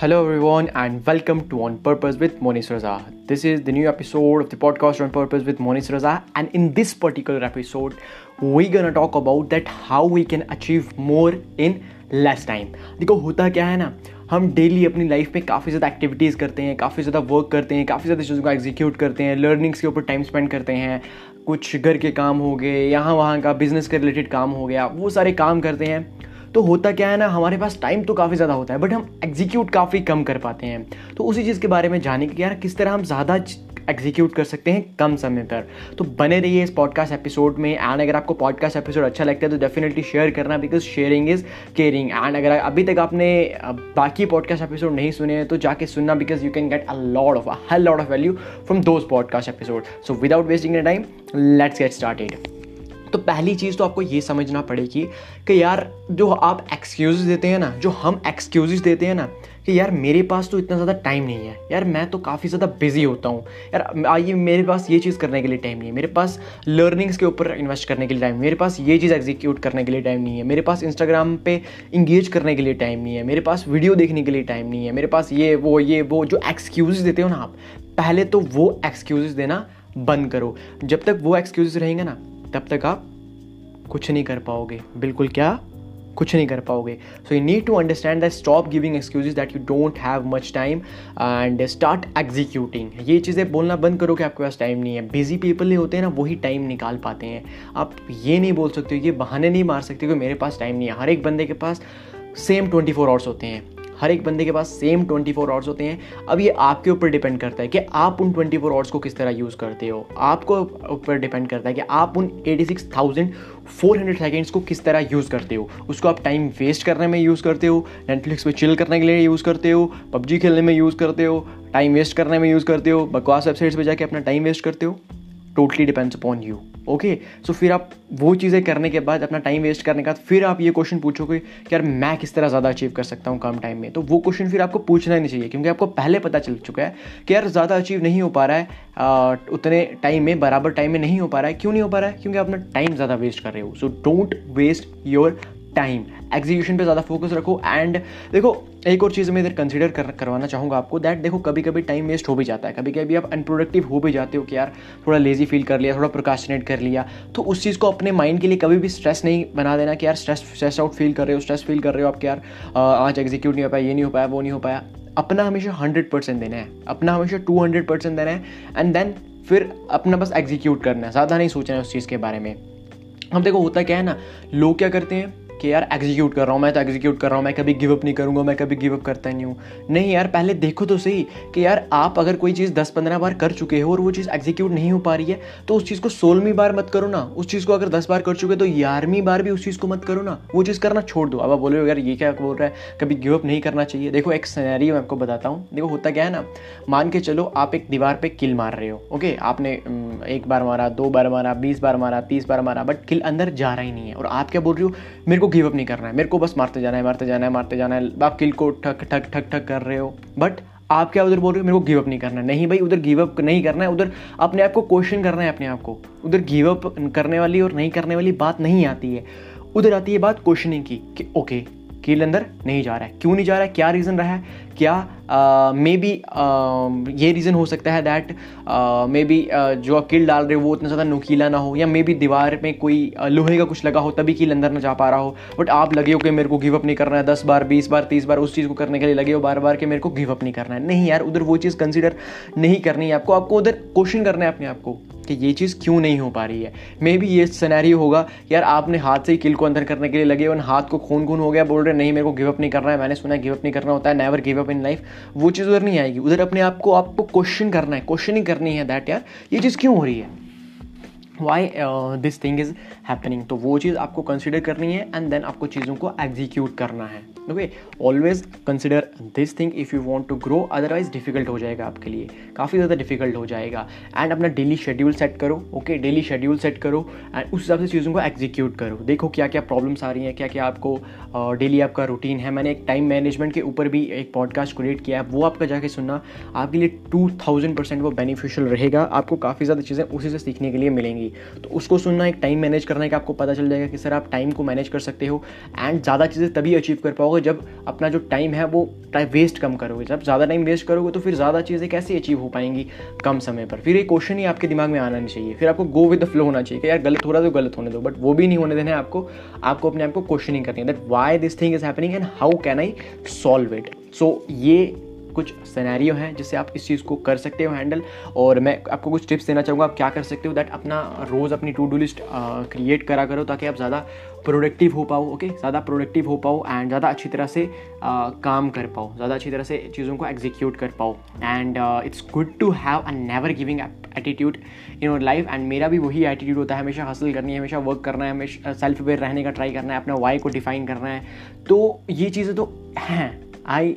Hello, everyone, and welcome to On Purpose with Monis Raza. This is the new episode of the podcast On Purpose with Monis Raza, and in this particular episode, we're gonna talk about that how we can achieve more in less time. देखो होता क्या है ना हम daily अपनी life में काफ़ी ज़्यादा एक्टिविटीज़ करते हैं काफ़ी ज़्यादा वर्क करते हैं काफ़ी ज़्यादा चीज़ों को एग्जीक्यूट करते हैं लर्निंग्स के ऊपर टाइम स्पेंड करते हैं कुछ घर के काम हो गए यहाँ वहाँ का बिज़नेस के रिलेटेड काम हो गया वो सारे काम करते हैं तो होता क्या है ना, हमारे पास टाइम तो काफ़ी ज़्यादा होता है बट हम एग्जीक्यूट काफ़ी कम कर पाते हैं। तो उसी चीज़ के बारे में जाने के यार किस तरह हम ज़्यादा एग्जीक्यूट कर सकते हैं कम समय पर। तो बने रहिए इस पॉडकास्ट एपिसोड में एंड अगर आपको पॉडकास्ट एपिसोड अच्छा लगता है तो डेफिनेटली शेयर करना because sharing is caring and अगर अभी तक आपने बाकी पॉडकास्ट एपिसोड नहीं सुने हैं तो जाके सुनना because you can get a lot of a lot of value from those podcast episode so without wasting a time let's get started तो पहली चीज़ तो आपको ये समझना पड़ेगी कि यार, जो आप एक्सक्यूज़ देते हैं ना, जो हम एक्सक्यूज़ देते हैं ना, कि यार मेरे पास तो इतना ज़्यादा टाइम नहीं है। यार मैं तो काफ़ी ज़्यादा बिज़ी होता हूँ। यार, आइए मेरे पास ये चीज़ करने के लिए टाइम नहीं है। मेरे पास लर्निंग्स के ऊपर इन्वेस्ट करने के लिए टाइम मेरे पास ये चीज़ एग्जीक्यूट करने के लिए टाइम नहीं है। मेरे पास इंस्टाग्राम पे इंगेज करने के लिए टाइम नहीं है। मेरे पास वीडियो देखने के लिए टाइम नहीं है। मेरे पास ये, वो ये, वो, जो एक्सक्यूज़ देते हो ना आप, पहले तो वो एक्सक्यूज़ देना बंद करो। जब तक वो एक्सक्यूज़ रहेंगे ना तब तक आप कुछ नहीं कर पाओगे। बिल्कुल क्या? कुछ नहीं कर पाओगे। So you need to understand that stop giving excuses that you don't have much time and start executing ये चीज़ें बोलना बंद करो कि आपके पास टाइम नहीं है। बिज़ी पीपल ही होते हैं ना, वही टाइम निकाल पाते हैं। आप ये नहीं बोल सकते हो ये बहाने नहीं मार सकते कि मेरे पास टाइम नहीं है। हर एक बंदे के पास सेम ट्वेंटी फोर आवर्स होते हैं। हर एक बंदे के पास सेम ट्वेंटी फोर आवर्स होते हैं। अब ये आपके ऊपर डिपेंड करता है कि आप उन ट्वेंटी फोर आवर्स को किस तरह यूज़ करते हो। आपको ऊपर डिपेंड करता है कि आप उन eighty six thousand four hundred seconds को किस तरह यूज़ करते हो। उसको आप टाइम वेस्ट करने में यूज़ करते हो नेटफ्लिक्स पे चिल करने के लिए यूज़ करते हो, पबजी खेलने में यूज़ करते हो टाइम वेस्ट करने में यूज़ करते हो, बकवास वेबसाइट्स पर जाके अपना टाइम वेस्ट करते हो। Totally depends upon you okay so फिर आप वो चीज़ें करने के बाद अपना टाइम वेस्ट करने के बाद फिर आप ये क्वेश्चन पूछोगे कि यार मैं किस तरह ज़्यादा अचीव कर सकता हूँ कम टाइम में? तो वो क्वेश्चन फिर आपको पूछना ही नहीं चाहिए क्योंकि आपको पहले पता चल चुका है कि यार ज़्यादा अचीव नहीं हो पा रहा है आ, उतने टाइम में बराबर टाइम में नहीं हो पा रहा है। क्यों नहीं हो पा रहा है? क्योंकि आप अपना टाइम ज़्यादा वेस्ट कर रहे हो। So don't waste your time execution पे ज़्यादा फोकस रखो एंड देखो, एक और चीज़ मैं इधर कंसिडर कर, करवाना चाहूँगा आपको दैट देखो कभी कभी टाइम वेस्ट हो भी जाता है। कभी कभी आप अनप्रोडक्टिव हो भी जाते हो कि यार, थोड़ा लेजी फील कर लिया, थोड़ा प्रोकाशनेट कर लिया तो उस चीज़ को अपने माइंड के लिए कभी भी स्ट्रेस नहीं बना देना कि यार स्ट्रेस स्ट्रेस आउट फील कर रहे हो स्ट्रेस फील कर रहे हो आप कि यार आज एग्जीक्यूट नहीं हो पाया, ये नहीं हो पाया, वो नहीं हो पाया। अपना हमेशा हंड्रेड परसेंट देना है। अपना हमेशा टू हंड्रेड परसेंट देना है एंड देन फिर अपना बस एग्जीक्यूट करना है। ज़्यादा नहीं सोचना है उस चीज़ के बारे में। हम देखो, होता क्या है ना, लोग क्या करते हैं? कि यार एग्जीक्यूट कर रहा हूँ, मैं तो एग्जीक्यूट कर रहा हूँ, मैं कभी गिव अप नहीं करूँगा, मैं कभी गिव अप करता नहीं हूँ। नहीं यार, पहले देखो तो सही कि यार आप अगर कोई चीज़ दस पंद्रह बार कर चुके हो और वो चीज़ एग्जीक्यूट नहीं हो पा रही है तो उस चीज़ को सोलहवीं बार मत करो ना। उस चीज़ को अगर दस बार कर चुके तो ग्यारहवीं बार भी उस चीज़ को मत करो ना। वो चीज़ करना छोड़ दो। अब आप बोले यार ये क्या बोल रहा है? कभी गिव अप नहीं करना चाहिए। देखो, एक सैनरी मैं आपको बताता हूँ। देखो, होता क्या है ना, मान के चलो आप एक दीवार पर किल मार रहे हो ओके आपने एक बार मारा, दो बार मारा, बीस बार मारा, तीस बार मारा बट किल अंदर जा रहा ही नहीं है। और आप क्या बोल रही हो? मेरे को गिव अप नहीं करना है। मेरे को बस मारते जाना है, मारते जाना है, मारते जाना है। आप किल को ठक ठक ठक ठक कर रहे हो। बट आप क्या उधर बोल रहे हो? मेरे को गिव अप नहीं करना है। नहीं भाई, उधर गिव अप नहीं करना है। उधर अपने आप को क्वेश्चन करना है अपने आप को। उधर गिव अप करने वाली और नहीं करने वाली बात नहीं आती है। उधर आती है बात क्वेश्चनिंग की कि ओके किल अंदर नहीं जा रहा है। क्यों नहीं जा रहा है? क्या रीज़न रहा है? क्या मे बी ये रीज़न हो सकता है दैट मे बी जो आप किल डाल रहे हो वो उतना ज़्यादा नुकीला ना हो या मे बी दीवार में कोई लोहे का कुछ लगा हो तभी कील अंदर ना जा पा रहा हो। बट आप लगे हो कि मेरे को गिव अप नहीं करना है, दस बार, बीस बार, तीस बार उस चीज़ को करने के लिए लगे हो बार बार कि मेरे को गिव अप नहीं करना है। नहीं यार, उधर वो चीज़ कंसिडर नहीं करनी है आपको। आपको उधर क्वेश्चन करना है अपने आप को। कि ये चीज़ क्यों नहीं हो पा रही है? मे बी ये सनैरी होगा, यार, आपने हाथ से ही किल को अंदर करने के लिए लगे और हाथ को खून खून हो गया, बोल रहे, नहीं, मेरे को गिव अप नहीं करना है, मैंने सुना है गिव अप नहीं करना होता है never give up in life वो चीज़ उधर नहीं आएगी। उधर अपने आप को आपको क्वेश्चन करना है क्वेश्चनिंग करनी है दैट यार, ये चीज़ क्यों हो रही है? Why this thing is happening तो वो चीज़ आपको कंसिडर करनी है एंड देन आपको चीज़ों को एग्जीक्यूट करना है। Okay always consider this thing if you want to grow otherwise difficult हो जाएगा आपके लिए काफ़ी ज़्यादा डिफ़िकल्ट हो जाएगा। एंड अपना डेली शेड्यूल सेट करो ओके डेली शेड्यूल सेट करो एंड उस हिसाब से चीज़ों को एग्जीक्यूट करो। देखो क्या क्या प्रॉब्लम्स आ रही हैं क्या क्या आपको डेली uh, आपका रूटीन है। मैंने एक टाइम मैनेजमेंट के ऊपर भी एक पॉडकास्ट क्रिएट किया है वो आपका जाके सुनना आपके लिए टू थाउज़ेंड परसेंट वो बेनिफिशियल रहेगा। आपको काफ़ी ज़्यादा चीज़ें उसी से सीखने के लिए मिलेंगी। तो उसको सुनना एक टाइम मैनेज करना है कि आपको पता चल जाएगा कि सर आप टाइम को मैनेज कर सकते हो एंड ज़्यादा चीज़ें तभी अचीव कर पाओगे पाओगे जब अपना जो टाइम है वो टाइम वेस्ट कम करोगे। जब ज़्यादा टाइम वेस्ट करोगे तो फिर ज़्यादा चीज़ें कैसे अचीव हो पाएँगी कम समय पर? फिर ये क्वेश्चन ही आपके दिमाग में आना नहीं चाहिए। फिर आपको गो विद द फ्लो होना चाहिए कि यार, गलत हो रहा है तो गलत होने दो बट वो भी नहीं होने देना है आपको आपको अपने आप को क्वेश्चनिंग करनी है that why this thing is happening and how can I solve it so ये कुछ सिनेरियो हैं जिससे आप इस चीज़ को कर सकते हो हैंडल और मैं आपको कुछ टिप्स देना चाहूँगा आप क्या कर सकते हो दैट अपना रोज़ अपनी टू डू लिस्ट क्रिएट करा करो ताकि आप ज़्यादा प्रोडक्टिव हो पाओ ओके ज़्यादा प्रोडक्टिव हो पाओ एंड ज़्यादा अच्छी तरह से आ, काम कर पाओ ज़्यादा अच्छी तरह से चीज़ों को एग्जीक्यूट कर पाओ। And it's good to have a never giving attitude in your life and मेरा भी वही एटीट्यूड होता है हमेशा हासिल करनी है हमेशा वर्क करना है हमेशा सेल्फ अवेयर रहने का ट्राई करना है अपना वाई को डिफाइन करना है। तो ये चीज़ें तो हैं। I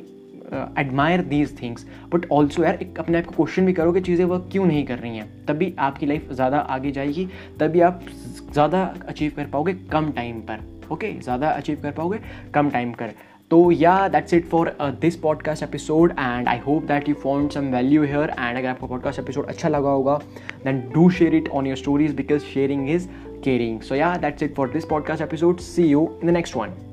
admire these things but also यार एक अपने आप को क्वेश्चन भी करो कि चीज़ें वर्क क्यों नहीं कर रही हैं? तभी आपकी लाइफ ज़्यादा आगे जाएगी, तभी आप ज़्यादा अचीव कर पाओगे कम टाइम पर ओके okay? ज़्यादा अचीव कर पाओगे कम टाइम कर तो yeah that's it for this podcast episode and I hope that you found some value here and अगर आपको पॉडकास्ट एपिसोड अच्छा लगा होगा then do share it on your stories because sharing is caring so yeah that's it for this podcast episode see you in the next one